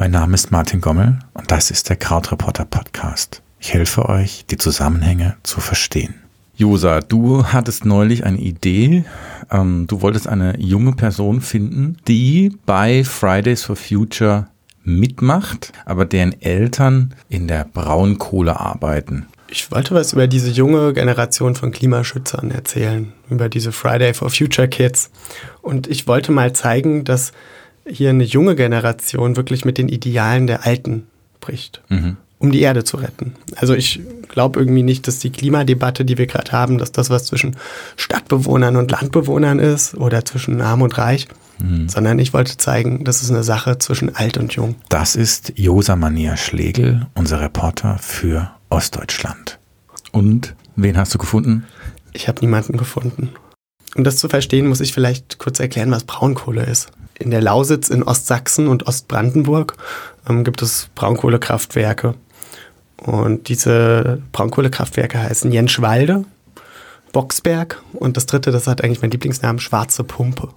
Mein Name ist Martin Gommel und das ist der Krautreporter Podcast. Ich helfe euch, die Zusammenhänge zu verstehen. Josa, du hattest neulich eine Idee. Ähm, du wolltest eine junge Person finden, die bei Fridays for Future mitmacht, aber deren Eltern in der Braunkohle arbeiten. Ich wollte was über diese junge Generation von Klimaschützern erzählen, über diese Friday for Future Kids. Und ich wollte mal zeigen, dass hier eine junge Generation wirklich mit den Idealen der Alten bricht, mhm. um die Erde zu retten. Also ich glaube irgendwie nicht, dass die Klimadebatte, die wir gerade haben, dass das was zwischen Stadtbewohnern und Landbewohnern ist oder zwischen Arm und Reich, mhm. sondern ich wollte zeigen, das ist eine Sache zwischen alt und jung. Das ist Josa Mania Schlegel, unser Reporter für Ostdeutschland. Und wen hast du gefunden? Ich habe niemanden gefunden. Um das zu verstehen, muss ich vielleicht kurz erklären, was Braunkohle ist in der Lausitz in Ostsachsen und Ostbrandenburg ähm, gibt es Braunkohlekraftwerke. Und diese Braunkohlekraftwerke heißen Jenschwalde, Boxberg und das dritte, das hat eigentlich meinen Lieblingsnamen, Schwarze Pumpe.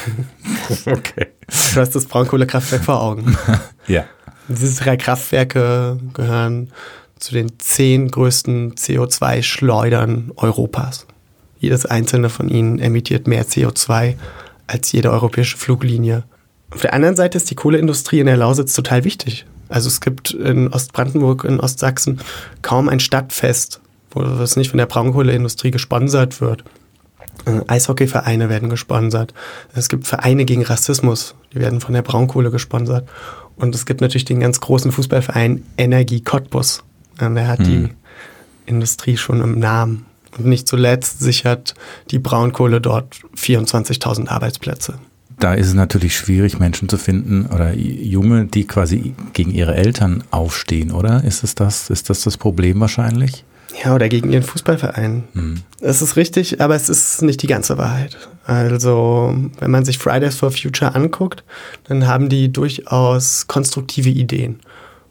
okay. Du hast das Braunkohlekraftwerk vor Augen. ja. Diese drei Kraftwerke gehören zu den zehn größten CO2-Schleudern Europas. Jedes einzelne von ihnen emittiert mehr CO2 als jede europäische Fluglinie. Auf der anderen Seite ist die Kohleindustrie in der Lausitz total wichtig. Also es gibt in Ostbrandenburg, in Ostsachsen kaum ein Stadtfest, wo es nicht von der Braunkohleindustrie gesponsert wird. Äh, Eishockeyvereine werden gesponsert. Es gibt Vereine gegen Rassismus, die werden von der Braunkohle gesponsert. Und es gibt natürlich den ganz großen Fußballverein Energie Cottbus. Der hat hm. die Industrie schon im Namen. Und nicht zuletzt sichert die Braunkohle dort 24.000 Arbeitsplätze. Da ist es natürlich schwierig, Menschen zu finden oder Junge, die quasi gegen ihre Eltern aufstehen, oder? Ist es das, ist das das Problem wahrscheinlich? Ja, oder gegen ihren Fußballverein. Hm. Das ist richtig, aber es ist nicht die ganze Wahrheit. Also, wenn man sich Fridays for Future anguckt, dann haben die durchaus konstruktive Ideen.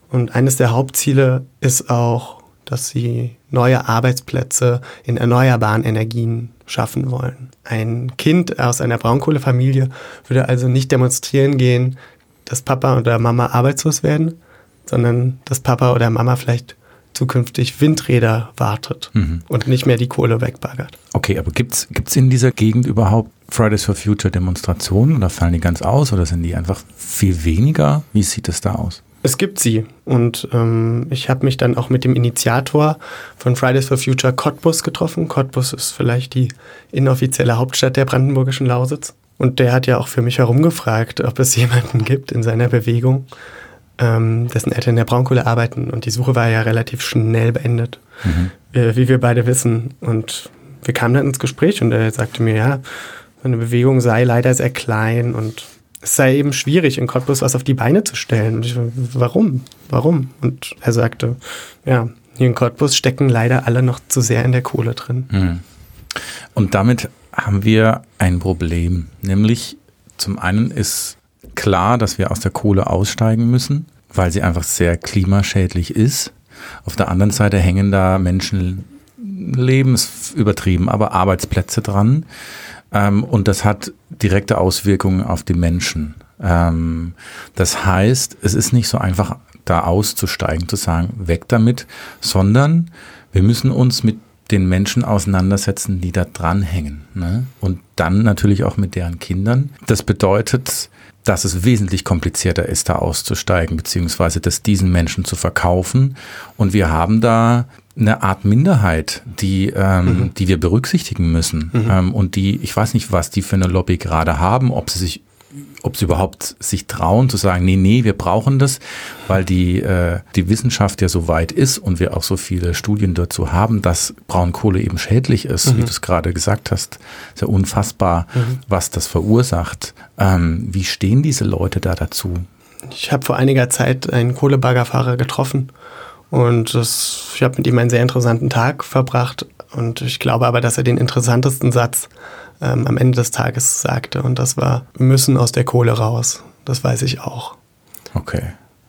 Und eines der Hauptziele ist auch dass sie neue Arbeitsplätze in erneuerbaren Energien schaffen wollen. Ein Kind aus einer Braunkohlefamilie würde also nicht demonstrieren gehen, dass Papa oder Mama arbeitslos werden, sondern dass Papa oder Mama vielleicht zukünftig Windräder wartet mhm. und nicht mehr die Kohle wegbaggert. Okay, aber gibt es in dieser Gegend überhaupt Fridays for Future Demonstrationen oder fallen die ganz aus oder sind die einfach viel weniger? Wie sieht es da aus? Es gibt sie. Und ähm, ich habe mich dann auch mit dem Initiator von Fridays for Future Cottbus getroffen. Cottbus ist vielleicht die inoffizielle Hauptstadt der brandenburgischen Lausitz. Und der hat ja auch für mich herumgefragt, ob es jemanden gibt in seiner Bewegung, ähm, dessen Eltern in der Braunkohle arbeiten. Und die Suche war ja relativ schnell beendet, mhm. äh, wie wir beide wissen. Und wir kamen dann ins Gespräch und er sagte mir, ja, seine Bewegung sei leider sehr klein und es sei eben schwierig, in Cottbus was auf die Beine zu stellen. Und ich, warum? Warum? Und er sagte, ja, hier in Cottbus stecken leider alle noch zu sehr in der Kohle drin. Hm. Und damit haben wir ein Problem. Nämlich zum einen ist klar, dass wir aus der Kohle aussteigen müssen, weil sie einfach sehr klimaschädlich ist. Auf der anderen Seite hängen da Menschen lebensübertrieben, aber Arbeitsplätze dran. Ähm, und das hat direkte Auswirkungen auf die Menschen. Ähm, das heißt, es ist nicht so einfach, da auszusteigen, zu sagen, weg damit, sondern wir müssen uns mit den Menschen auseinandersetzen, die da dranhängen. Ne? Und dann natürlich auch mit deren Kindern. Das bedeutet, dass es wesentlich komplizierter ist, da auszusteigen, beziehungsweise das diesen Menschen zu verkaufen. Und wir haben da eine Art Minderheit, die, ähm, mhm. die wir berücksichtigen müssen. Mhm. Ähm, und die, ich weiß nicht, was die für eine Lobby gerade haben, ob sie sich ob sie überhaupt sich trauen zu sagen, nee, nee, wir brauchen das, weil die, äh, die Wissenschaft ja so weit ist und wir auch so viele Studien dazu haben, dass Braunkohle eben schädlich ist, mhm. wie du es gerade gesagt hast. Ist ja unfassbar, mhm. was das verursacht. Ähm, wie stehen diese Leute da dazu? Ich habe vor einiger Zeit einen Kohlebaggerfahrer getroffen und das, ich habe mit ihm einen sehr interessanten Tag verbracht. Und ich glaube aber, dass er den interessantesten Satz ähm, am Ende des Tages sagte. Und das war, wir müssen aus der Kohle raus. Das weiß ich auch. Okay.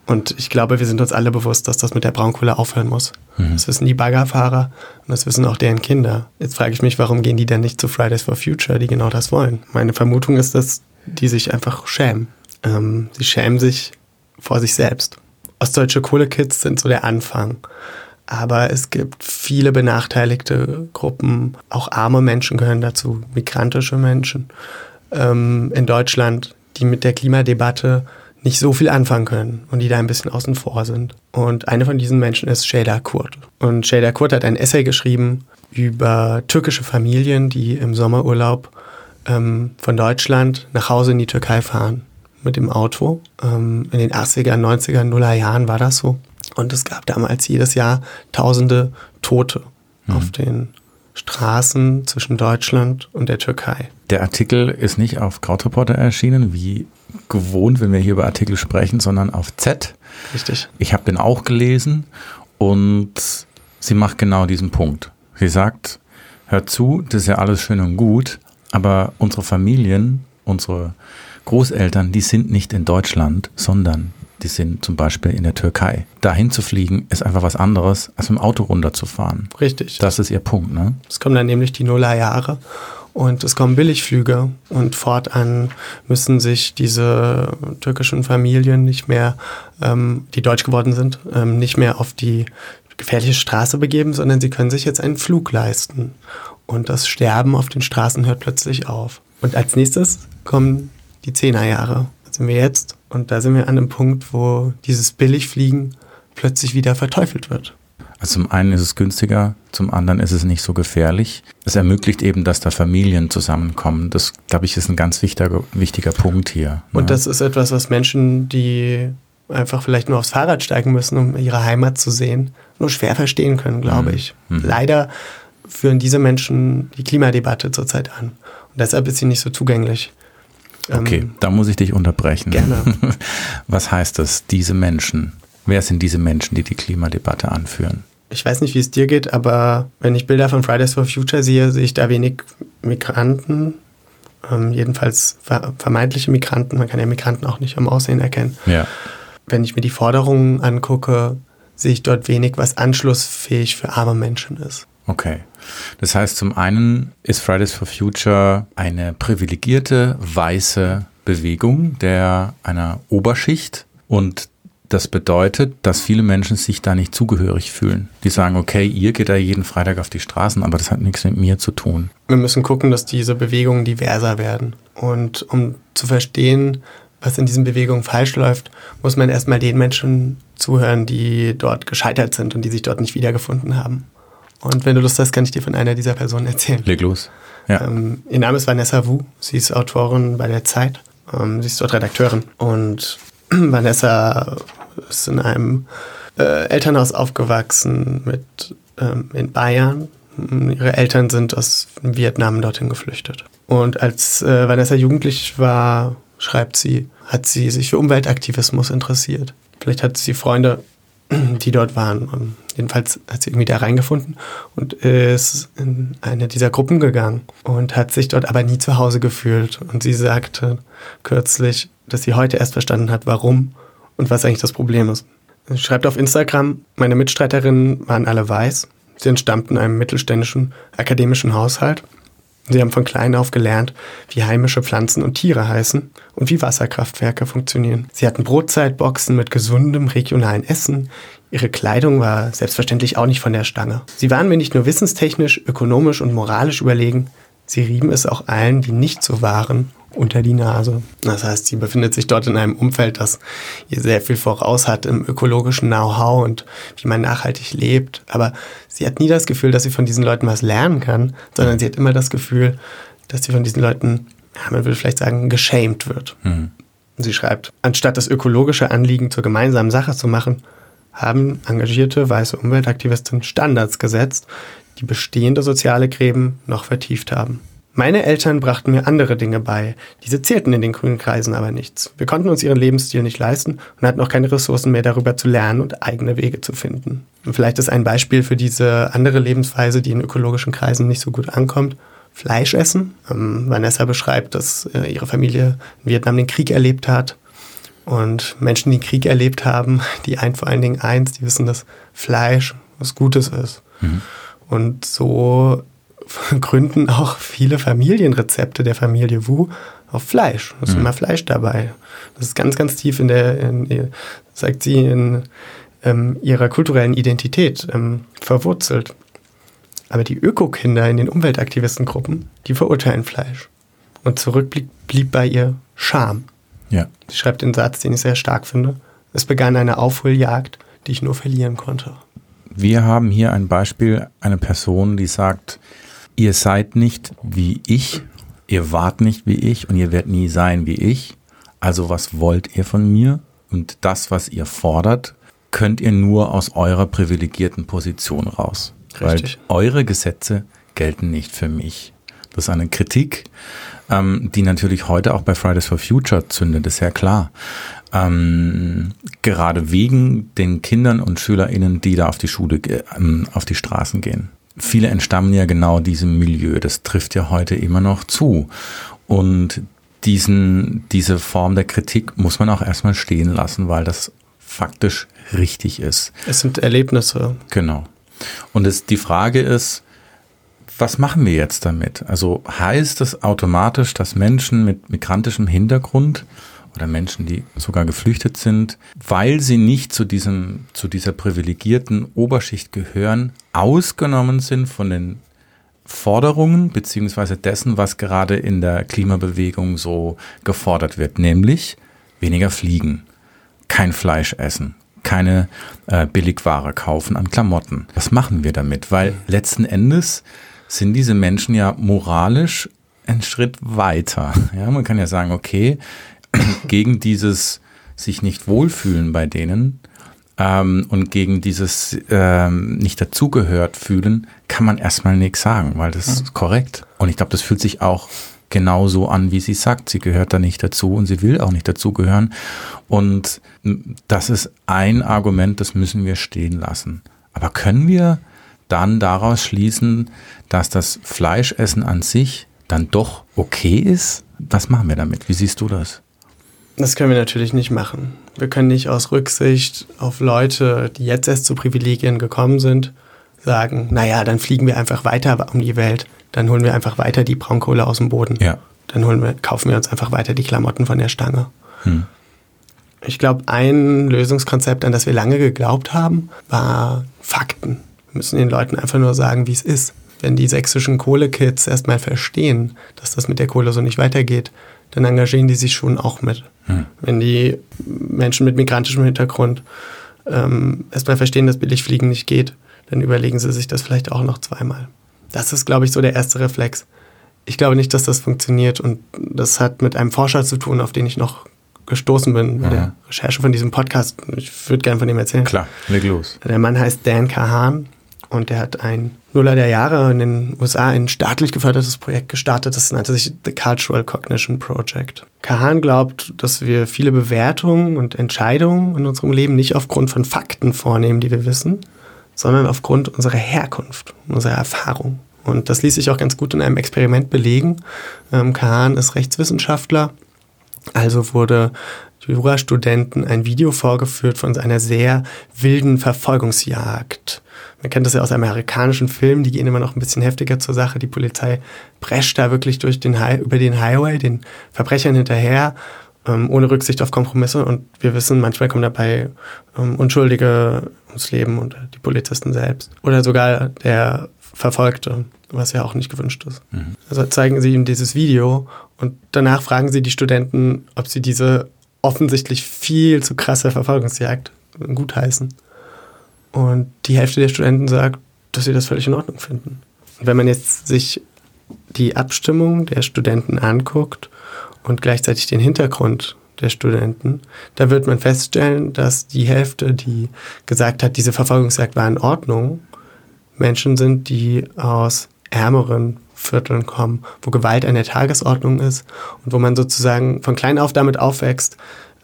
Und ich glaube, wir sind uns alle bewusst, dass das mit der Braunkohle aufhören muss. Mhm. Das wissen die Baggerfahrer und das wissen auch deren Kinder. Jetzt frage ich mich, warum gehen die denn nicht zu Fridays for Future, die genau das wollen? Meine Vermutung ist, dass die sich einfach schämen. Ähm, sie schämen sich vor sich selbst. Ostdeutsche Kohlekids sind so der Anfang. Aber es gibt viele benachteiligte Gruppen, auch arme Menschen gehören dazu, migrantische Menschen ähm, in Deutschland, die mit der Klimadebatte nicht so viel anfangen können und die da ein bisschen außen vor sind. Und eine von diesen Menschen ist Şeyda Kurt. Und Şeyda Kurt hat ein Essay geschrieben über türkische Familien, die im Sommerurlaub ähm, von Deutschland nach Hause in die Türkei fahren mit dem Auto. Ähm, in den 80er, 90er, Nuller Jahren war das so. Und es gab damals jedes Jahr tausende Tote mhm. auf den Straßen zwischen Deutschland und der Türkei. Der Artikel ist nicht auf Krautreporter erschienen, wie gewohnt, wenn wir hier über Artikel sprechen, sondern auf Z. Richtig. Ich habe den auch gelesen und sie macht genau diesen Punkt. Sie sagt, hört zu, das ist ja alles schön und gut, aber unsere Familien, unsere Großeltern, die sind nicht in Deutschland, sondern die sind zum Beispiel in der Türkei. Dahin zu fliegen ist einfach was anderes, als mit dem Auto runterzufahren. Richtig. Das ist ihr Punkt, ne? Es kommen dann nämlich die Nullerjahre und es kommen Billigflüge und fortan müssen sich diese türkischen Familien nicht mehr, ähm, die deutsch geworden sind, ähm, nicht mehr auf die gefährliche Straße begeben, sondern sie können sich jetzt einen Flug leisten. Und das Sterben auf den Straßen hört plötzlich auf. Und als nächstes kommen die Zehnerjahre. Da sind wir jetzt. Und da sind wir an einem Punkt, wo dieses Billigfliegen plötzlich wieder verteufelt wird. Also zum einen ist es günstiger, zum anderen ist es nicht so gefährlich. Es ermöglicht eben, dass da Familien zusammenkommen. Das, glaube ich, ist ein ganz wichtiger, wichtiger Punkt hier. Ne? Und das ist etwas, was Menschen, die einfach vielleicht nur aufs Fahrrad steigen müssen, um ihre Heimat zu sehen, nur schwer verstehen können, glaube mhm. ich. Mhm. Leider führen diese Menschen die Klimadebatte zurzeit an. Und deshalb ist sie nicht so zugänglich. Okay, ähm, da muss ich dich unterbrechen. Gerne. Was heißt das, diese Menschen? Wer sind diese Menschen, die die Klimadebatte anführen? Ich weiß nicht, wie es dir geht, aber wenn ich Bilder von Fridays for Future sehe, sehe ich da wenig Migranten, ähm, jedenfalls ver vermeintliche Migranten. Man kann ja Migranten auch nicht am Aussehen erkennen. Ja. Wenn ich mir die Forderungen angucke, sehe ich dort wenig, was anschlussfähig für arme Menschen ist. Okay. Das heißt, zum einen ist Fridays for Future eine privilegierte weiße Bewegung der einer Oberschicht und das bedeutet, dass viele Menschen sich da nicht zugehörig fühlen. Die sagen, okay, ihr geht da jeden Freitag auf die Straßen, aber das hat nichts mit mir zu tun. Wir müssen gucken, dass diese Bewegungen diverser werden. Und um zu verstehen, was in diesen Bewegungen falsch läuft, muss man erstmal den Menschen zuhören, die dort gescheitert sind und die sich dort nicht wiedergefunden haben. Und wenn du Lust hast, kann ich dir von einer dieser Personen erzählen. Leg los. Ja. Ähm, ihr Name ist Vanessa Wu. Sie ist Autorin bei der Zeit. Ähm, sie ist dort Redakteurin. Und Vanessa ist in einem äh, Elternhaus aufgewachsen mit ähm, in Bayern. Ihre Eltern sind aus Vietnam dorthin geflüchtet. Und als äh, Vanessa jugendlich war, schreibt sie, hat sie sich für Umweltaktivismus interessiert. Vielleicht hat sie Freunde die dort waren. Und jedenfalls hat sie irgendwie da reingefunden und ist in eine dieser Gruppen gegangen und hat sich dort aber nie zu Hause gefühlt. Und sie sagte kürzlich, dass sie heute erst verstanden hat, warum und was eigentlich das Problem ist. Sie schreibt auf Instagram, meine Mitstreiterinnen waren alle weiß. Sie entstammten einem mittelständischen akademischen Haushalt Sie haben von klein auf gelernt, wie heimische Pflanzen und Tiere heißen und wie Wasserkraftwerke funktionieren. Sie hatten Brotzeitboxen mit gesundem regionalen Essen. Ihre Kleidung war selbstverständlich auch nicht von der Stange. Sie waren mir nicht nur wissenstechnisch, ökonomisch und moralisch überlegen, sie rieben es auch allen, die nicht so waren unter die Nase. Das heißt, sie befindet sich dort in einem Umfeld, das ihr sehr viel voraus hat im ökologischen Know-how und wie man nachhaltig lebt. Aber sie hat nie das Gefühl, dass sie von diesen Leuten was lernen kann, sondern sie hat immer das Gefühl, dass sie von diesen Leuten, ja, man würde vielleicht sagen, geschämt wird. Mhm. Sie schreibt, anstatt das ökologische Anliegen zur gemeinsamen Sache zu machen, haben engagierte weiße Umweltaktivisten Standards gesetzt, die bestehende soziale Gräben noch vertieft haben. Meine Eltern brachten mir andere Dinge bei. Diese zählten in den grünen Kreisen aber nichts. Wir konnten uns ihren Lebensstil nicht leisten und hatten auch keine Ressourcen mehr darüber zu lernen und eigene Wege zu finden. Und vielleicht ist ein Beispiel für diese andere Lebensweise, die in ökologischen Kreisen nicht so gut ankommt, Fleisch essen. Ähm, Vanessa beschreibt, dass äh, ihre Familie in Vietnam den Krieg erlebt hat. Und Menschen, die den Krieg erlebt haben, die ein vor allen Dingen eins, die wissen, dass Fleisch was Gutes ist. Mhm. Und so gründen auch viele Familienrezepte der Familie Wu auf Fleisch. Es ist mhm. immer Fleisch dabei. Das ist ganz, ganz tief in der, in, sagt sie, in ähm, ihrer kulturellen Identität ähm, verwurzelt. Aber die Ökokinder in den Umweltaktivistengruppen, die verurteilen Fleisch. Und zurück blieb bei ihr Scham. Ja. Sie schreibt den Satz, den ich sehr stark finde. Es begann eine Aufholjagd, die ich nur verlieren konnte. Wir haben hier ein Beispiel, eine Person, die sagt, ihr seid nicht wie ich, ihr wart nicht wie ich und ihr werdet nie sein wie ich. Also was wollt ihr von mir? Und das, was ihr fordert, könnt ihr nur aus eurer privilegierten Position raus. Richtig. Weil eure Gesetze gelten nicht für mich. Das ist eine Kritik, ähm, die natürlich heute auch bei Fridays for Future zündet, ist ja klar. Ähm, gerade wegen den Kindern und SchülerInnen, die da auf die Schule, ähm, auf die Straßen gehen. Viele entstammen ja genau diesem Milieu. Das trifft ja heute immer noch zu. Und diesen, diese Form der Kritik muss man auch erstmal stehen lassen, weil das faktisch richtig ist. Es sind Erlebnisse. Genau. Und es, die Frage ist, was machen wir jetzt damit? Also heißt es automatisch, dass Menschen mit migrantischem Hintergrund oder Menschen, die sogar geflüchtet sind, weil sie nicht zu diesem, zu dieser privilegierten Oberschicht gehören, ausgenommen sind von den Forderungen beziehungsweise dessen, was gerade in der Klimabewegung so gefordert wird, nämlich weniger fliegen, kein Fleisch essen, keine äh, Billigware kaufen an Klamotten. Was machen wir damit? Weil letzten Endes sind diese Menschen ja moralisch einen Schritt weiter. Ja, man kann ja sagen, okay, gegen dieses sich nicht wohlfühlen bei denen ähm, und gegen dieses ähm, nicht dazugehört fühlen, kann man erstmal nichts sagen, weil das ist korrekt. Und ich glaube, das fühlt sich auch genauso an, wie sie sagt. Sie gehört da nicht dazu und sie will auch nicht dazugehören. Und das ist ein Argument, das müssen wir stehen lassen. Aber können wir dann daraus schließen, dass das Fleischessen an sich dann doch okay ist? Was machen wir damit? Wie siehst du das? Das können wir natürlich nicht machen. Wir können nicht aus Rücksicht auf Leute, die jetzt erst zu Privilegien gekommen sind, sagen, naja, dann fliegen wir einfach weiter um die Welt, dann holen wir einfach weiter die Braunkohle aus dem Boden. Ja. Dann holen wir, kaufen wir uns einfach weiter die Klamotten von der Stange. Hm. Ich glaube, ein Lösungskonzept, an das wir lange geglaubt haben, war Fakten müssen den Leuten einfach nur sagen, wie es ist. Wenn die sächsischen Kohlekids erstmal verstehen, dass das mit der Kohle so nicht weitergeht, dann engagieren die sich schon auch mit. Hm. Wenn die Menschen mit migrantischem Hintergrund ähm, erstmal verstehen, dass Billigfliegen nicht geht, dann überlegen sie sich das vielleicht auch noch zweimal. Das ist, glaube ich, so der erste Reflex. Ich glaube nicht, dass das funktioniert und das hat mit einem Forscher zu tun, auf den ich noch gestoßen bin bei mhm. der Recherche von diesem Podcast. Ich würde gerne von ihm erzählen. Klar, leg los. Der Mann heißt Dan Kahan und der hat ein Nuller der Jahre in den USA ein staatlich gefördertes Projekt gestartet. Das nannte sich The Cultural Cognition Project. Kahan glaubt, dass wir viele Bewertungen und Entscheidungen in unserem Leben nicht aufgrund von Fakten vornehmen, die wir wissen, sondern aufgrund unserer Herkunft, unserer Erfahrung. Und das ließ sich auch ganz gut in einem Experiment belegen. Ähm, Kahan ist Rechtswissenschaftler, also wurde Jurastudenten ein Video vorgeführt von einer sehr wilden Verfolgungsjagd man kennt das ja aus amerikanischen Filmen, die gehen immer noch ein bisschen heftiger zur Sache. Die Polizei prescht da wirklich durch den über den Highway, den Verbrechern hinterher, ähm, ohne Rücksicht auf Kompromisse. Und wir wissen, manchmal kommen dabei ähm, Unschuldige ums Leben und die Polizisten selbst. Oder sogar der Verfolgte, was ja auch nicht gewünscht ist. Mhm. Also zeigen sie ihm dieses Video und danach fragen sie die Studenten, ob sie diese offensichtlich viel zu krasse Verfolgungsjagd gutheißen. Und die Hälfte der Studenten sagt, dass sie das völlig in Ordnung finden. Und wenn man jetzt sich die Abstimmung der Studenten anguckt und gleichzeitig den Hintergrund der Studenten, da wird man feststellen, dass die Hälfte, die gesagt hat, diese Verfolgungsjagd war in Ordnung, Menschen sind, die aus ärmeren Vierteln kommen, wo Gewalt an der Tagesordnung ist und wo man sozusagen von klein auf damit aufwächst,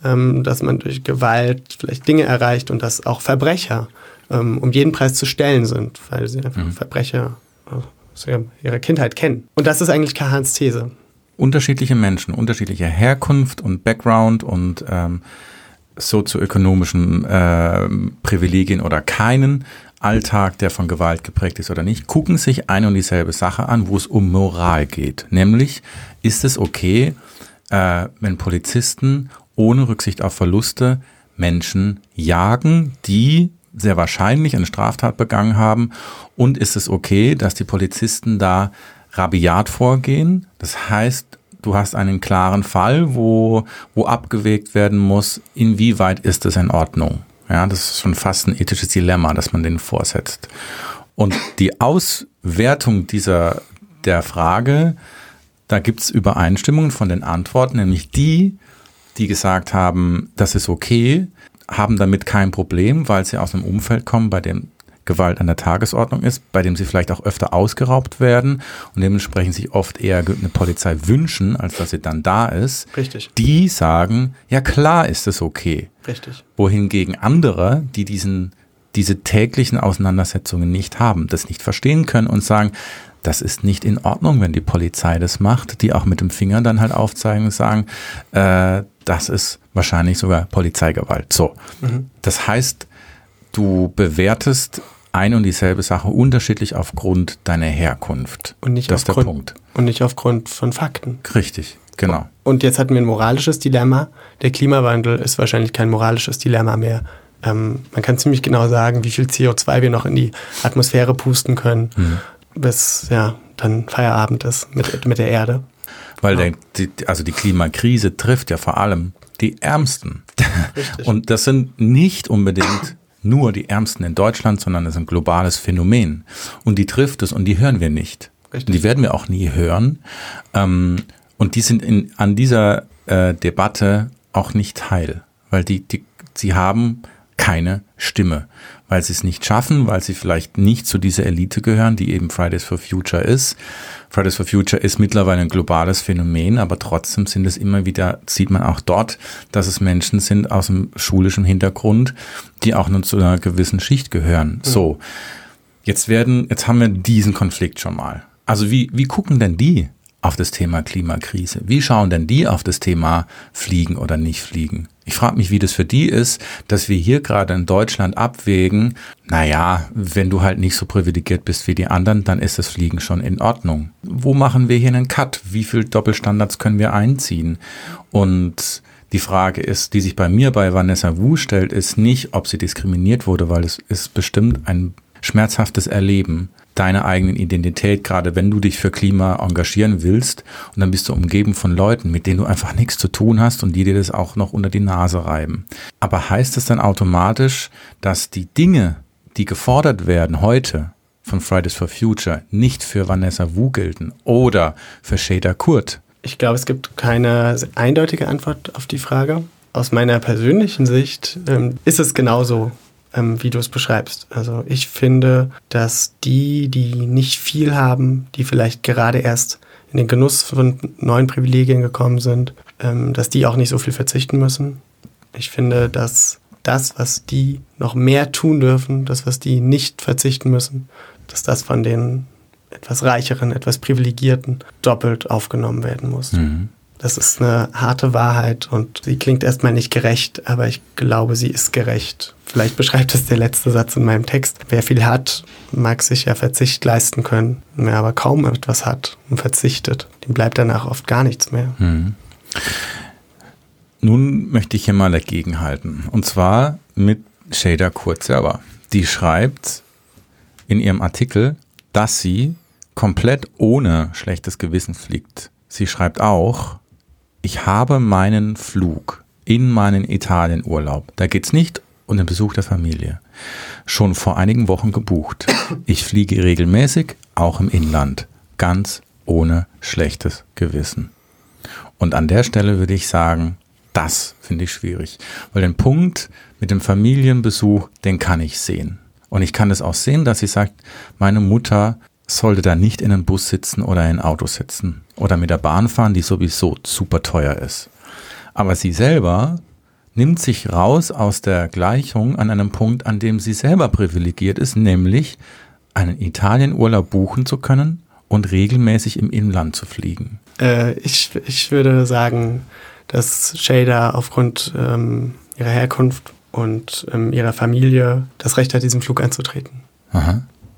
ähm, dass man durch Gewalt vielleicht Dinge erreicht und dass auch Verbrecher ähm, um jeden Preis zu stellen sind, weil sie einfach mhm. Verbrecher aus ihrer Kindheit kennen. Und das ist eigentlich Kahans These. Unterschiedliche Menschen, unterschiedliche Herkunft und Background und ähm, sozioökonomischen äh, Privilegien oder keinen Alltag, der von Gewalt geprägt ist oder nicht, gucken sich eine und dieselbe Sache an, wo es um Moral geht. Nämlich, ist es okay, äh, wenn Polizisten ohne Rücksicht auf Verluste Menschen jagen, die sehr wahrscheinlich eine Straftat begangen haben? Und ist es okay, dass die Polizisten da rabiat vorgehen? Das heißt, du hast einen klaren Fall, wo, wo abgewägt werden muss, inwieweit ist es in Ordnung. Ja, das ist schon fast ein ethisches Dilemma, dass man den vorsetzt. Und die Auswertung dieser, der Frage, da gibt es Übereinstimmungen von den Antworten, nämlich die, die gesagt haben, das ist okay, haben damit kein Problem, weil sie aus einem Umfeld kommen, bei dem Gewalt an der Tagesordnung ist, bei dem sie vielleicht auch öfter ausgeraubt werden und dementsprechend sich oft eher eine Polizei wünschen, als dass sie dann da ist. Richtig. Die sagen, ja klar ist es okay. Richtig. Wohingegen andere, die diesen, diese täglichen Auseinandersetzungen nicht haben, das nicht verstehen können und sagen, das ist nicht in Ordnung, wenn die Polizei das macht, die auch mit dem Finger dann halt aufzeigen und sagen, äh, das ist wahrscheinlich sogar Polizeigewalt. So. Mhm. Das heißt, du bewertest ein und dieselbe Sache unterschiedlich aufgrund deiner Herkunft. Und nicht das aufgrund, ist der Punkt. Und nicht aufgrund von Fakten. Richtig, genau. Und jetzt hatten wir ein moralisches Dilemma. Der Klimawandel ist wahrscheinlich kein moralisches Dilemma mehr. Ähm, man kann ziemlich genau sagen, wie viel CO2 wir noch in die Atmosphäre pusten können, mhm. bis ja, dann Feierabend ist mit, mit der Erde. Weil ja. der, die, also die Klimakrise trifft ja vor allem die Ärmsten. Richtig. Und das sind nicht unbedingt nur die Ärmsten in Deutschland, sondern es ist ein globales Phänomen. Und die trifft es und die hören wir nicht. Richtig. Die werden wir auch nie hören. Ähm, und die sind in, an dieser äh, Debatte auch nicht teil, weil die, die, sie haben keine Stimme, weil sie es nicht schaffen, weil sie vielleicht nicht zu dieser Elite gehören, die eben Fridays for Future ist. Fridays for Future ist mittlerweile ein globales Phänomen, aber trotzdem sind es immer wieder, sieht man auch dort, dass es Menschen sind aus dem schulischen Hintergrund, die auch nur zu einer gewissen Schicht gehören. Mhm. So. Jetzt werden, jetzt haben wir diesen Konflikt schon mal. Also wie, wie gucken denn die auf das Thema Klimakrise? Wie schauen denn die auf das Thema Fliegen oder nicht fliegen? Ich frage mich, wie das für die ist, dass wir hier gerade in Deutschland abwägen, naja, wenn du halt nicht so privilegiert bist wie die anderen, dann ist das Fliegen schon in Ordnung. Wo machen wir hier einen Cut? Wie viel Doppelstandards können wir einziehen? Und die Frage ist, die sich bei mir bei Vanessa Wu stellt, ist nicht, ob sie diskriminiert wurde, weil es ist bestimmt ein schmerzhaftes Erleben deiner eigenen Identität, gerade wenn du dich für Klima engagieren willst und dann bist du umgeben von Leuten, mit denen du einfach nichts zu tun hast und die dir das auch noch unter die Nase reiben. Aber heißt es dann automatisch, dass die Dinge, die gefordert werden heute von Fridays for Future, nicht für Vanessa Wu gelten oder für Shader Kurt? Ich glaube, es gibt keine eindeutige Antwort auf die Frage. Aus meiner persönlichen Sicht ähm, ist es genauso ähm, wie du es beschreibst. Also ich finde, dass die, die nicht viel haben, die vielleicht gerade erst in den Genuss von neuen Privilegien gekommen sind, ähm, dass die auch nicht so viel verzichten müssen. Ich finde, dass das, was die noch mehr tun dürfen, das, was die nicht verzichten müssen, dass das von den etwas reicheren, etwas privilegierten doppelt aufgenommen werden muss. Mhm. Das ist eine harte Wahrheit und sie klingt erstmal nicht gerecht, aber ich glaube, sie ist gerecht. Vielleicht beschreibt es der letzte Satz in meinem Text. Wer viel hat, mag sich ja Verzicht leisten können. Wer aber kaum etwas hat und verzichtet, dem bleibt danach oft gar nichts mehr. Hm. Nun möchte ich hier mal dagegenhalten. Und zwar mit Shader Kurt selber. Die schreibt in ihrem Artikel, dass sie komplett ohne schlechtes Gewissen fliegt. Sie schreibt auch, ich habe meinen Flug in meinen Italienurlaub, da geht es nicht um den Besuch der Familie, schon vor einigen Wochen gebucht. Ich fliege regelmäßig, auch im Inland, ganz ohne schlechtes Gewissen. Und an der Stelle würde ich sagen, das finde ich schwierig, weil den Punkt mit dem Familienbesuch, den kann ich sehen. Und ich kann es auch sehen, dass sie sagt, meine Mutter sollte da nicht in einem Bus sitzen oder in ein Auto sitzen oder mit der Bahn fahren, die sowieso super teuer ist. Aber sie selber nimmt sich raus aus der Gleichung an einem Punkt, an dem sie selber privilegiert ist, nämlich einen Italienurlaub buchen zu können und regelmäßig im Inland zu fliegen. Äh, ich, ich würde sagen, dass Shader aufgrund ähm, ihrer Herkunft und ähm, ihrer Familie das Recht hat, diesen Flug anzutreten.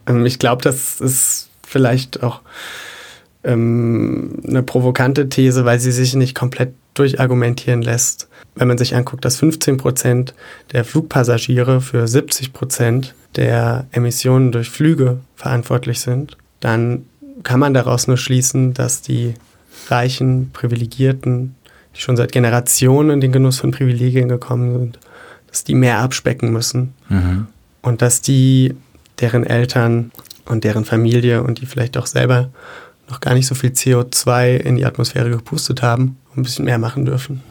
Ähm, ich glaube, das ist vielleicht auch ähm, eine provokante These, weil sie sich nicht komplett durchargumentieren lässt. Wenn man sich anguckt, dass 15 Prozent der Flugpassagiere für 70 Prozent der Emissionen durch Flüge verantwortlich sind, dann kann man daraus nur schließen, dass die reichen, privilegierten, die schon seit Generationen in den Genuss von Privilegien gekommen sind, dass die mehr abspecken müssen mhm. und dass die, deren Eltern und deren Familie und die vielleicht auch selber noch gar nicht so viel CO2 in die Atmosphäre gepustet haben, ein bisschen mehr machen dürfen.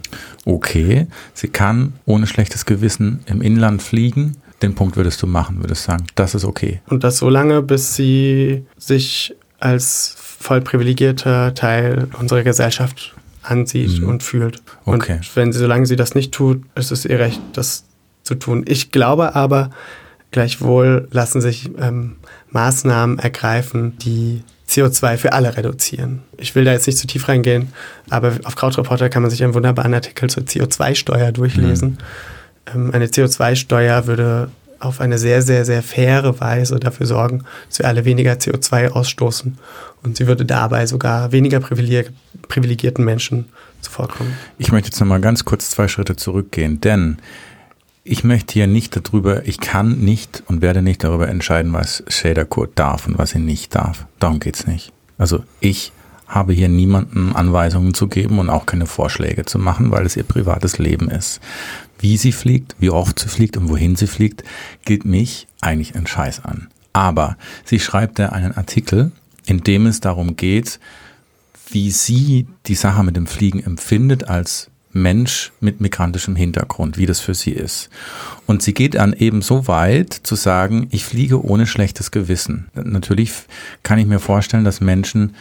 Okay, sie kann ohne schlechtes Gewissen im Inland fliegen. Den Punkt würdest du machen, würdest sagen, das ist okay. Und das so lange, bis sie sich als voll privilegierter Teil unserer Gesellschaft ansieht mhm. und fühlt. Okay. Und wenn sie, solange sie das nicht tut, ist es ihr Recht, das zu tun. Ich glaube aber, gleichwohl lassen sich ähm, Maßnahmen ergreifen, die CO2 für alle reduzieren. Ich will da jetzt nicht zu tief reingehen, aber auf Krautreporter kann man sich einen wunderbaren Artikel zur CO2-Steuer durchlesen. Mhm. Ähm, eine CO2-Steuer würde auf eine sehr, sehr, sehr faire Weise dafür sorgen, dass wir alle weniger CO2 ausstoßen. Und sie würde dabei sogar weniger privilegierten Menschen zuvorkommen. Ich möchte jetzt nochmal ganz kurz zwei Schritte zurückgehen, denn ich möchte hier nicht darüber, ich kann nicht und werde nicht darüber entscheiden, was Shadercode darf und was er nicht darf. Darum geht's nicht. Also ich habe hier niemanden Anweisungen zu geben und auch keine Vorschläge zu machen, weil es ihr privates Leben ist. Wie sie fliegt, wie oft sie fliegt und wohin sie fliegt, geht mich eigentlich ein Scheiß an. Aber sie schreibt da einen Artikel, in dem es darum geht, wie sie die Sache mit dem Fliegen empfindet als Mensch mit migrantischem Hintergrund, wie das für sie ist. Und sie geht dann eben so weit zu sagen, ich fliege ohne schlechtes Gewissen. Natürlich kann ich mir vorstellen, dass Menschen,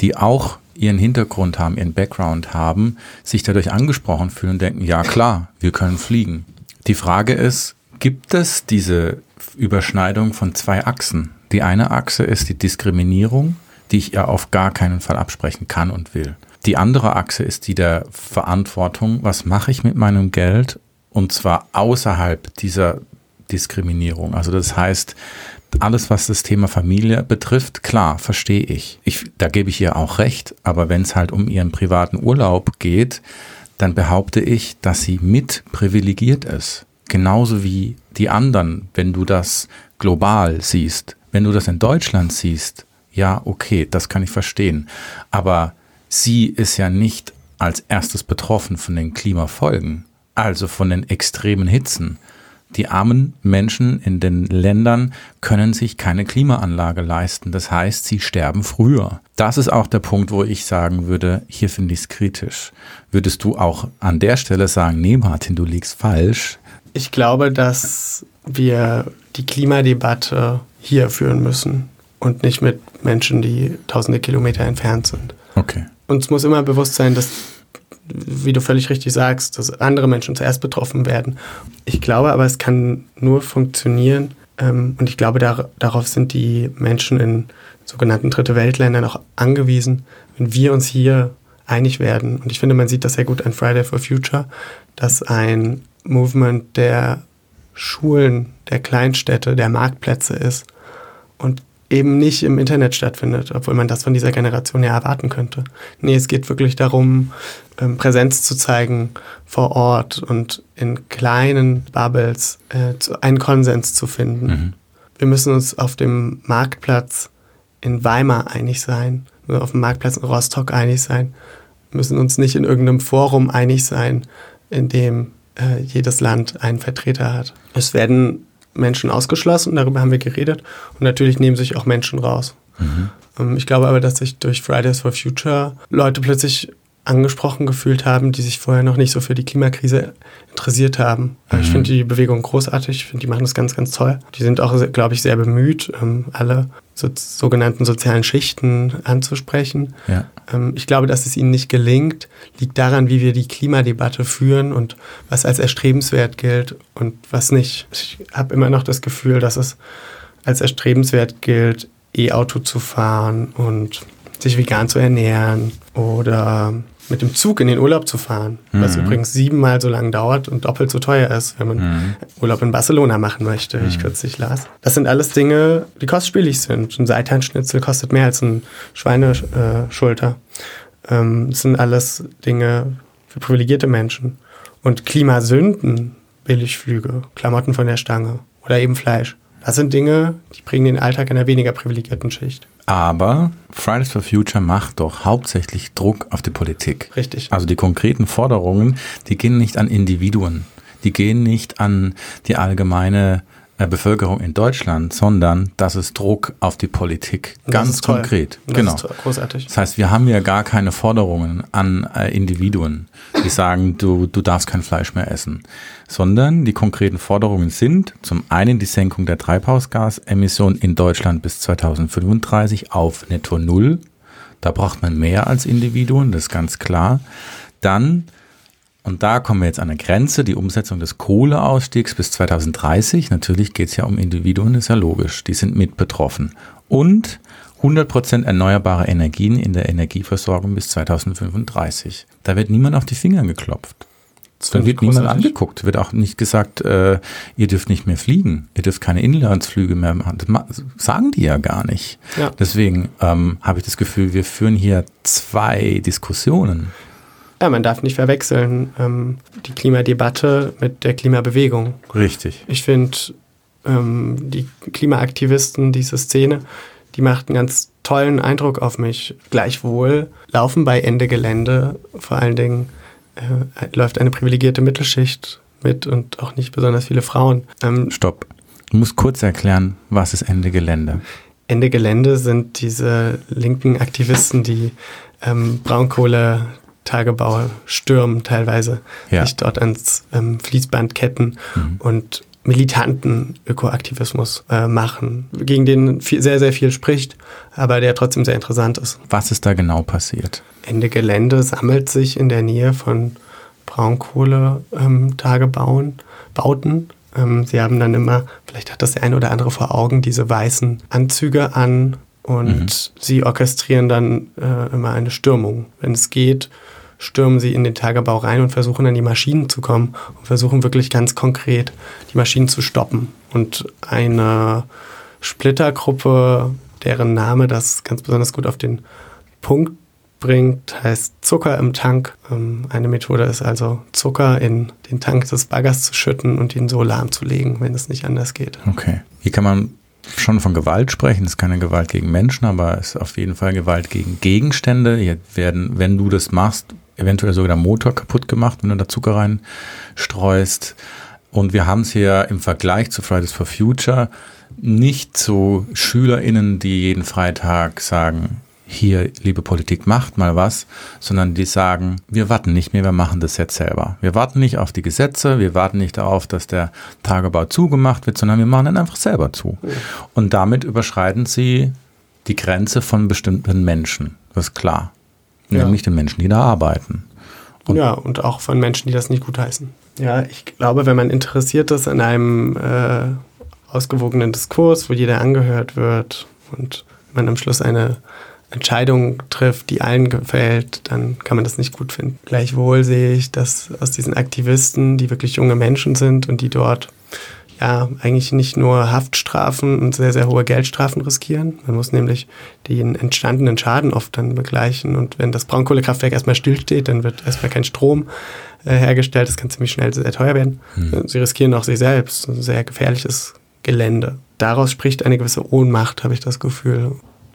die auch ihren Hintergrund haben, ihren Background haben, sich dadurch angesprochen fühlen und denken, ja klar, wir können fliegen. Die Frage ist, gibt es diese Überschneidung von zwei Achsen? Die eine Achse ist die Diskriminierung, die ich ja auf gar keinen Fall absprechen kann und will. Die andere Achse ist die der Verantwortung. Was mache ich mit meinem Geld? Und zwar außerhalb dieser Diskriminierung. Also das heißt, alles, was das Thema Familie betrifft, klar, verstehe ich. ich da gebe ich ihr auch recht. Aber wenn es halt um ihren privaten Urlaub geht, dann behaupte ich, dass sie mit privilegiert ist. Genauso wie die anderen, wenn du das global siehst. Wenn du das in Deutschland siehst, ja, okay, das kann ich verstehen. Aber sie ist ja nicht als erstes betroffen von den Klimafolgen, also von den extremen Hitzen. Die armen Menschen in den Ländern können sich keine Klimaanlage leisten. Das heißt, sie sterben früher. Das ist auch der Punkt, wo ich sagen würde, hier finde ich es kritisch. Würdest du auch an der Stelle sagen, nee, Martin, du liegst falsch? Ich glaube, dass wir die Klimadebatte hier führen müssen und nicht mit Menschen, die tausende Kilometer entfernt sind. Okay uns muss immer bewusst sein, dass, wie du völlig richtig sagst, dass andere Menschen zuerst betroffen werden. Ich glaube aber, es kann nur funktionieren, ähm, und ich glaube, da, darauf sind die Menschen in sogenannten Dritte Weltländern auch angewiesen, wenn wir uns hier einig werden. Und ich finde, man sieht das sehr gut an Friday for Future, dass ein Movement der Schulen, der Kleinstädte, der Marktplätze ist. Und eben nicht im Internet stattfindet, obwohl man das von dieser Generation ja erwarten könnte. Nee, es geht wirklich darum, ähm, Präsenz zu zeigen vor Ort und in kleinen Bubbles äh, einen Konsens zu finden. Mhm. Wir müssen uns auf dem Marktplatz in Weimar einig sein, oder auf dem Marktplatz in Rostock einig sein. Wir müssen uns nicht in irgendeinem Forum einig sein, in dem äh, jedes Land einen Vertreter hat. Es werden Menschen ausgeschlossen, darüber haben wir geredet. Und natürlich nehmen sich auch Menschen raus. Mhm. Ähm, ich glaube aber, dass sich durch Fridays for Future Leute plötzlich angesprochen gefühlt haben, die sich vorher noch nicht so für die Klimakrise interessiert haben. Mhm. Ich finde die Bewegung großartig, ich finde, die machen das ganz, ganz toll. Die sind auch, glaube ich, sehr bemüht, ähm, alle so, sogenannten sozialen Schichten anzusprechen. Ja. Ähm, ich glaube, dass es ihnen nicht gelingt, liegt daran, wie wir die Klimadebatte führen und was als erstrebenswert gilt und was nicht. Ich habe immer noch das Gefühl, dass es als erstrebenswert gilt, E-Auto zu fahren und sich vegan zu ernähren oder mit dem Zug in den Urlaub zu fahren, mhm. was übrigens siebenmal so lang dauert und doppelt so teuer ist, wenn man mhm. Urlaub in Barcelona machen möchte, wie ich mhm. kürzlich las. Das sind alles Dinge, die kostspielig sind. Ein Seitanschnitzel kostet mehr als ein Schweineschulter. Ähm, das sind alles Dinge für privilegierte Menschen. Und Klimasünden, Billigflüge, Klamotten von der Stange oder eben Fleisch. Das sind Dinge, die bringen den Alltag einer weniger privilegierten Schicht. Aber Fridays for Future macht doch hauptsächlich Druck auf die Politik. Richtig. Also die konkreten Forderungen, die gehen nicht an Individuen, die gehen nicht an die allgemeine Bevölkerung in Deutschland, sondern das ist Druck auf die Politik. Das Ganz konkret. Das genau. Großartig. Das heißt, wir haben ja gar keine Forderungen an äh, Individuen, die sagen, du, du darfst kein Fleisch mehr essen, sondern die konkreten Forderungen sind zum einen die Senkung der Treibhausgasemissionen in Deutschland bis 2035 auf netto Null. Da braucht man mehr als Individuen, das ist ganz klar. Dann und da kommen wir jetzt an eine Grenze, die Umsetzung des Kohleausstiegs bis 2030. Natürlich geht es ja um Individuen, ist ja logisch, die sind mit betroffen. Und 100% erneuerbare Energien in der Energieversorgung bis 2035. Da wird niemand auf die Finger geklopft. Da wird niemand angeguckt, wird auch nicht gesagt, äh, ihr dürft nicht mehr fliegen, ihr dürft keine Inlandsflüge mehr machen. Das sagen die ja gar nicht. Ja. Deswegen ähm, habe ich das Gefühl, wir führen hier zwei Diskussionen. Ja, man darf nicht verwechseln ähm, die Klimadebatte mit der Klimabewegung. Richtig. Ich finde, ähm, die Klimaaktivisten, diese Szene, die macht einen ganz tollen Eindruck auf mich. Gleichwohl laufen bei Ende Gelände vor allen Dingen äh, läuft eine privilegierte Mittelschicht mit und auch nicht besonders viele Frauen. Ähm, Stopp. Du musst kurz erklären, was ist Ende Gelände? Ende Gelände sind diese linken Aktivisten, die ähm, Braunkohle Tagebau stürmen teilweise, ja. sich dort ans ähm, Fließband ketten mhm. und militanten Ökoaktivismus äh, machen, gegen den viel, sehr, sehr viel spricht, aber der trotzdem sehr interessant ist. Was ist da genau passiert? Ende Gelände sammelt sich in der Nähe von Braunkohle-Tagebauen, ähm, Bauten. Ähm, sie haben dann immer, vielleicht hat das der eine oder andere vor Augen, diese weißen Anzüge an und mhm. sie orchestrieren dann äh, immer eine Stürmung. Wenn es geht, stürmen sie in den Tagebau rein und versuchen an die Maschinen zu kommen und versuchen wirklich ganz konkret die Maschinen zu stoppen. Und eine Splittergruppe, deren Name das ganz besonders gut auf den Punkt bringt, heißt Zucker im Tank. Ähm, eine Methode ist also Zucker in den Tank des Baggers zu schütten und ihn so lahmzulegen, wenn es nicht anders geht. Okay. Hier kann man schon von Gewalt sprechen. Es ist keine Gewalt gegen Menschen, aber es ist auf jeden Fall Gewalt gegen Gegenstände. Hier werden, wenn du das machst, eventuell sogar der Motor kaputt gemacht, wenn du da Zucker reinstreust. Und wir haben es hier im Vergleich zu Fridays for Future nicht so SchülerInnen, die jeden Freitag sagen, hier, liebe Politik, macht mal was, sondern die sagen, wir warten nicht mehr, wir machen das jetzt selber. Wir warten nicht auf die Gesetze, wir warten nicht darauf, dass der Tagebau zugemacht wird, sondern wir machen ihn einfach selber zu. Und damit überschreiten sie die Grenze von bestimmten Menschen. Das ist klar ja. nämlich den Menschen, die da arbeiten. Und ja, und auch von Menschen, die das nicht gutheißen. Ja, ich glaube, wenn man interessiert ist an einem äh, ausgewogenen Diskurs, wo jeder angehört wird und man am Schluss eine Entscheidung trifft, die allen gefällt, dann kann man das nicht gut finden. Gleichwohl sehe ich, dass aus diesen Aktivisten, die wirklich junge Menschen sind und die dort ja eigentlich nicht nur Haftstrafen und sehr, sehr hohe Geldstrafen riskieren. Man muss nämlich den entstandenen Schaden oft dann begleichen. Und wenn das Braunkohlekraftwerk erstmal stillsteht, dann wird erstmal kein Strom äh, hergestellt. Das kann ziemlich schnell sehr teuer werden. Hm. Sie riskieren auch sich selbst. Ein sehr gefährliches Gelände. Daraus spricht eine gewisse Ohnmacht, habe ich das Gefühl.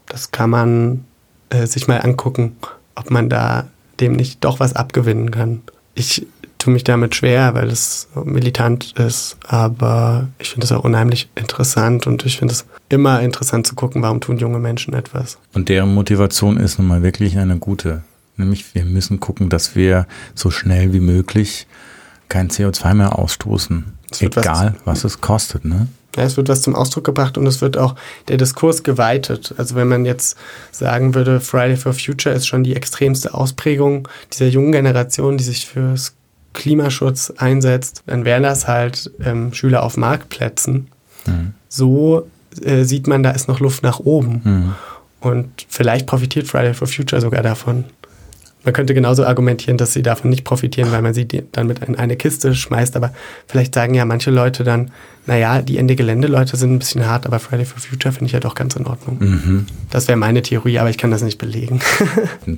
Das kann man äh, sich mal angucken, ob man da dem nicht doch was abgewinnen kann. Ich tue mich damit schwer, weil es militant ist, aber ich finde es auch unheimlich interessant und ich finde es immer interessant zu gucken, warum tun junge Menschen etwas. Und deren Motivation ist nun mal wirklich eine gute. Nämlich wir müssen gucken, dass wir so schnell wie möglich kein CO2 mehr ausstoßen. Egal, was, was, es kostet, ne? Ja, es wird was zum Ausdruck gebracht und es wird auch der Diskurs geweitet. Also wenn man jetzt sagen würde, Friday for Future ist schon die extremste Ausprägung dieser jungen Generation, die sich fürs Klimaschutz einsetzt, dann wären das halt ähm, Schüler auf Marktplätzen. Mhm. So äh, sieht man, da ist noch Luft nach oben. Mhm. Und vielleicht profitiert Friday for Future sogar davon. Man könnte genauso argumentieren, dass sie davon nicht profitieren, weil man sie dann mit in eine Kiste schmeißt. Aber vielleicht sagen ja manche Leute dann, naja, die Ende-Gelände-Leute sind ein bisschen hart, aber Friday for Future finde ich ja doch ganz in Ordnung. Mhm. Das wäre meine Theorie, aber ich kann das nicht belegen.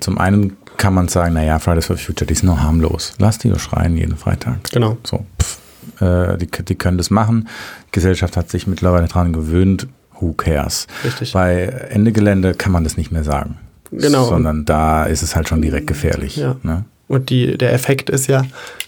Zum einen kann man sagen, naja, Fridays for Future, die sind nur harmlos. Lass die doch schreien jeden Freitag. Genau. So, pff, äh, die, die können das machen. Die Gesellschaft hat sich mittlerweile daran gewöhnt. Who cares? Richtig. Bei Ende Gelände kann man das nicht mehr sagen. Genau. Sondern da ist es halt schon direkt gefährlich. Ja. Ne? Und die, der Effekt ist ja,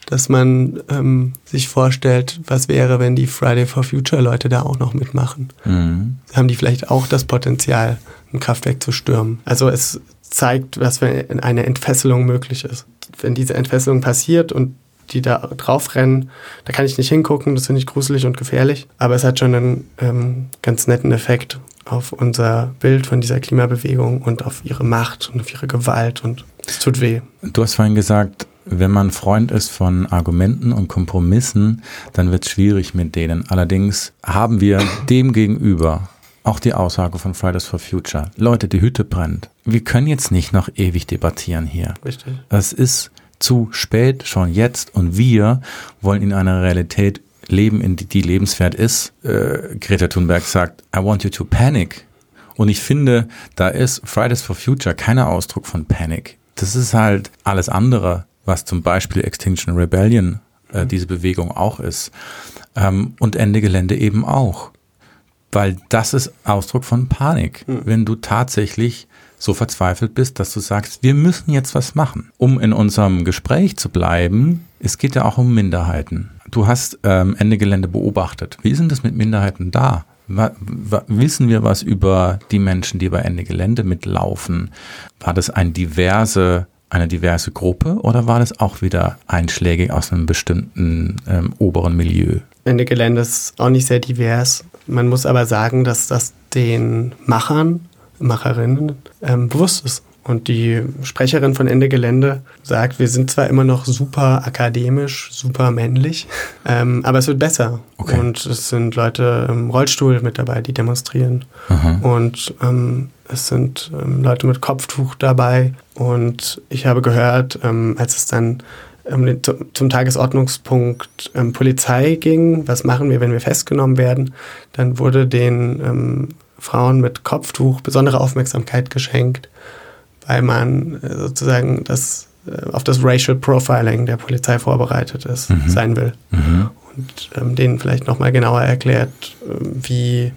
dass man ähm, sich vorstellt, was wäre, wenn die Friday for Future Leute da auch noch mitmachen. Mhm. Haben die vielleicht auch das Potenzial, ein Kraftwerk zu stürmen? Also es zeigt, was für eine Entfesselung möglich ist. Wenn diese Entfesselung passiert und die da drauf rennen, da kann ich nicht hingucken, das finde ich gruselig und gefährlich. Aber es hat schon einen ähm, ganz netten Effekt auf unser Bild von dieser Klimabewegung und auf ihre Macht und auf ihre Gewalt und es tut weh. Du hast vorhin gesagt, wenn man Freund ist von Argumenten und Kompromissen, dann wird es schwierig mit denen. Allerdings haben wir dem gegenüber auch die Aussage von Fridays for Future. Leute, die Hütte brennt. Wir können jetzt nicht noch ewig debattieren hier. Richtig. Es ist zu spät, schon jetzt. Und wir wollen in einer Realität leben, in die, die lebenswert ist. Äh, Greta Thunberg sagt, I want you to panic. Und ich finde, da ist Fridays for Future keiner Ausdruck von Panic. Das ist halt alles andere, was zum Beispiel Extinction Rebellion, äh, diese Bewegung auch ist. Ähm, und Ende Gelände eben auch. Weil das ist Ausdruck von Panik. Mhm. Wenn du tatsächlich so verzweifelt bist, dass du sagst, wir müssen jetzt was machen. Um in unserem Gespräch zu bleiben, es geht ja auch um Minderheiten. Du hast ähm, Ende Gelände beobachtet. Wie sind das mit Minderheiten da? wissen wir was über die Menschen, die bei Ende Gelände mitlaufen? War das ein diverse, eine diverse Gruppe oder war das auch wieder einschlägig aus einem bestimmten ähm, oberen Milieu? Ende Gelände ist auch nicht sehr divers. Man muss aber sagen, dass das den Machern Macherinnen ähm, bewusst ist. Und die Sprecherin von Ende Gelände sagt, wir sind zwar immer noch super akademisch, super männlich, ähm, aber es wird besser. Okay. Und es sind Leute im Rollstuhl mit dabei, die demonstrieren. Aha. Und ähm, es sind ähm, Leute mit Kopftuch dabei. Und ich habe gehört, ähm, als es dann den, zum Tagesordnungspunkt ähm, Polizei ging, was machen wir, wenn wir festgenommen werden, dann wurde den ähm, Frauen mit Kopftuch besondere Aufmerksamkeit geschenkt, weil man äh, sozusagen das, äh, auf das Racial Profiling der Polizei vorbereitet ist, Mhm. sein will. Mhm. Und ähm, denen vielleicht nochmal genauer erklärt, ähm, wie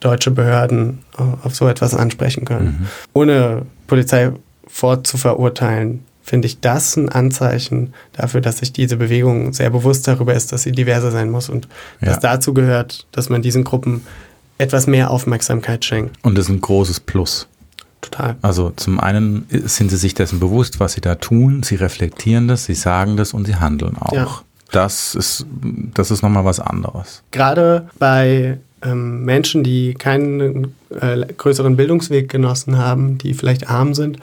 deutsche Behörden äh, auf so etwas ansprechen können. Mhm. Ohne Polizei vorzuverurteilen, finde ich das ein Anzeichen dafür, dass sich diese Bewegung sehr bewusst darüber ist, dass sie diverser sein muss und Ja. dass dazu gehört, dass man diesen Gruppen etwas mehr Aufmerksamkeit schenkt. Und das ist ein großes Plus. Total. Also zum einen sind sie sich dessen bewusst, was sie da tun, sie reflektieren das, sie sagen das und sie handeln auch. Ja. Das ist, das ist nochmal was anderes. Gerade bei ähm, Menschen, die keinen äh, größeren Bildungsweg genossen haben, die vielleicht arm sind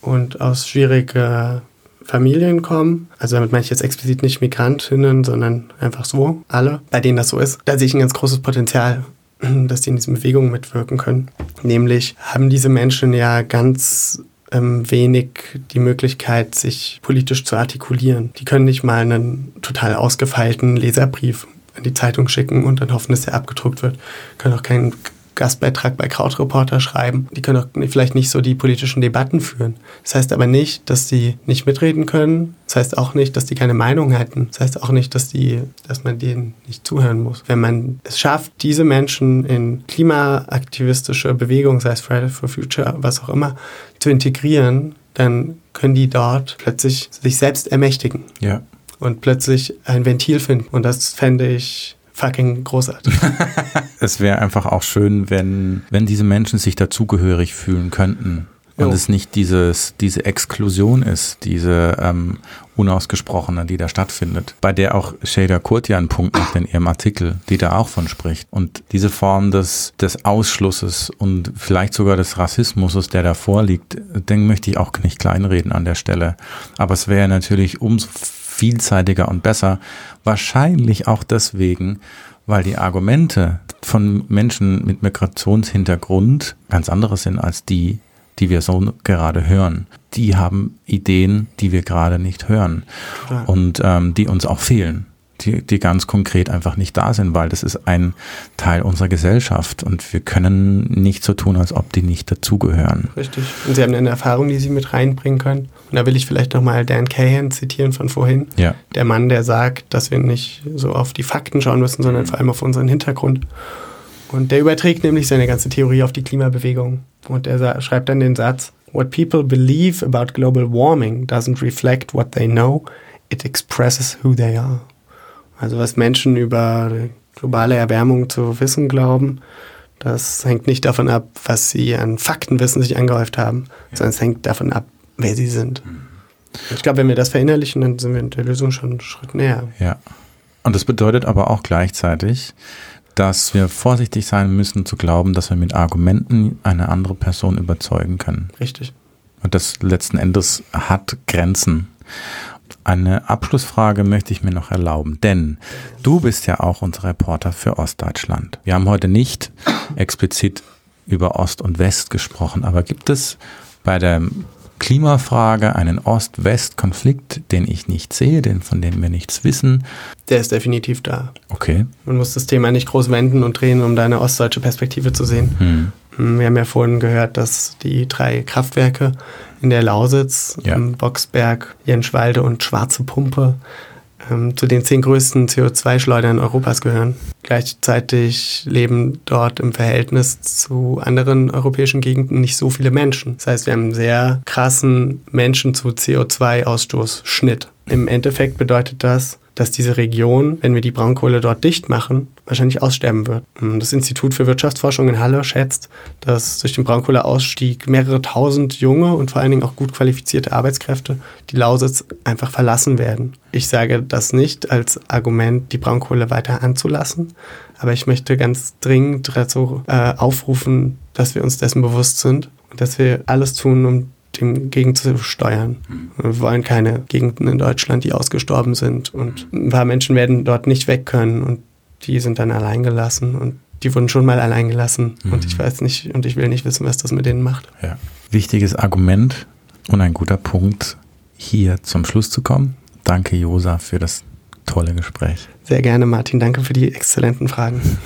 und aus schwierigen Familien kommen, also damit meine ich jetzt explizit nicht Migrantinnen, sondern einfach so, alle, bei denen das so ist, da sehe ich ein ganz großes Potenzial, dass die in diesen Bewegungen mitwirken können. Nämlich haben diese Menschen ja ganz ähm, wenig die Möglichkeit, sich politisch zu artikulieren. Die können nicht mal einen total ausgefeilten Leserbrief in die Zeitung schicken und dann hoffen, dass der abgedruckt wird. Können auch keinen Gastbeitrag bei Krautreporter schreiben. Die können auch vielleicht nicht so die politischen Debatten führen. Das heißt aber nicht, dass sie nicht mitreden können. Das heißt auch nicht, dass die keine Meinung hätten. Das heißt auch nicht, dass, die, dass man denen nicht zuhören muss. Wenn man es schafft, diese Menschen in klimaaktivistische Bewegungen, sei es Fridays for Future, was auch immer, zu integrieren, dann können die dort plötzlich sich selbst ermächtigen Ja. und plötzlich ein Ventil finden. Und das fände ich fucking großartig. Es wäre einfach auch schön, wenn, wenn diese Menschen sich dazugehörig fühlen könnten. Und Jo. es nicht dieses, diese Exklusion ist, diese ähm, unausgesprochene, die da stattfindet, bei der auch Shader Kurt ja einen Punkt macht in ihrem Artikel, die da auch von spricht. Und diese Form des, des Ausschlusses und vielleicht sogar des Rassismus, der da vorliegt, den möchte ich auch nicht kleinreden an der Stelle. Aber es wäre natürlich umso vielseitiger und besser, wahrscheinlich auch deswegen, weil die Argumente von Menschen mit Migrationshintergrund ganz andere sind als die, die wir so gerade hören, die haben Ideen, die wir gerade nicht hören und ähm, die uns auch fehlen, die, die ganz konkret einfach nicht da sind, weil das ist ein Teil unserer Gesellschaft und wir können nicht so tun, als ob die nicht dazugehören. Richtig. Und Sie haben eine Erfahrung, die Sie mit reinbringen können. Und da will ich vielleicht nochmal Dan Cahan zitieren von vorhin. Ja. Der Mann, der sagt, dass wir nicht so auf die Fakten schauen müssen, sondern vor allem auf unseren Hintergrund. Und der überträgt nämlich seine ganze Theorie auf die Klimabewegung. Und er schreibt dann den Satz, What people believe about global warming doesn't reflect what they know, it expresses who they are. Also was Menschen über globale Erwärmung zu wissen glauben, das hängt nicht davon ab, was sie an Faktenwissen sich angehäuft haben, sondern es hängt davon ab, wer sie sind. Ich glaube, wenn wir das verinnerlichen, dann sind wir in der Lösung schon einen Schritt näher. Ja. Und das bedeutet aber auch gleichzeitig, dass wir vorsichtig sein müssen zu glauben, dass wir mit Argumenten eine andere Person überzeugen können. Richtig. Und das letzten Endes hat Grenzen. Eine Abschlussfrage möchte ich mir noch erlauben, denn du bist ja auch unser Reporter für Ostdeutschland. Wir haben heute nicht explizit über Ost und West gesprochen, aber gibt es bei der Klimafrage einen Ost-West-Konflikt, den ich nicht sehe, den, von dem wir nichts wissen? Der ist definitiv da. Okay. Man muss das Thema nicht groß wenden und drehen, um da eine ostdeutsche Perspektive zu sehen. Hm. Wir haben ja vorhin gehört, dass die drei Kraftwerke in der Lausitz, Ja. ähm, Boxberg, Jenschwalde und Schwarze Pumpe ähm, zu den zehn größten CO2-Schleudern Europas gehören. Gleichzeitig leben dort im Verhältnis zu anderen europäischen Gegenden nicht so viele Menschen. Das heißt, wir haben einen sehr krassen Menschen zu CO2-Ausstoßschnitt. Im Endeffekt bedeutet das, dass diese Region, wenn wir die Braunkohle dort dicht machen, wahrscheinlich aussterben wird. Das Institut für Wirtschaftsforschung in Halle schätzt, dass durch den Braunkohleausstieg mehrere tausend junge und vor allen Dingen auch gut qualifizierte Arbeitskräfte die Lausitz einfach verlassen werden. Ich sage das nicht als Argument, die Braunkohle weiter anzulassen, aber ich möchte ganz dringend dazu äh, aufrufen, dass wir uns dessen bewusst sind und dass wir alles tun, um dem gegenzusteuern. Wir wollen keine Gegenden in Deutschland, die ausgestorben sind und ein paar Menschen werden dort nicht weg können und die sind dann allein gelassen und die wurden schon mal allein gelassen und ich weiß nicht und ich will nicht wissen, was das mit denen macht. Ja. Wichtiges Argument und ein guter Punkt, hier zum Schluss zu kommen. Danke, Josa, für das tolle Gespräch. Sehr gerne, Martin. Danke für die exzellenten Fragen.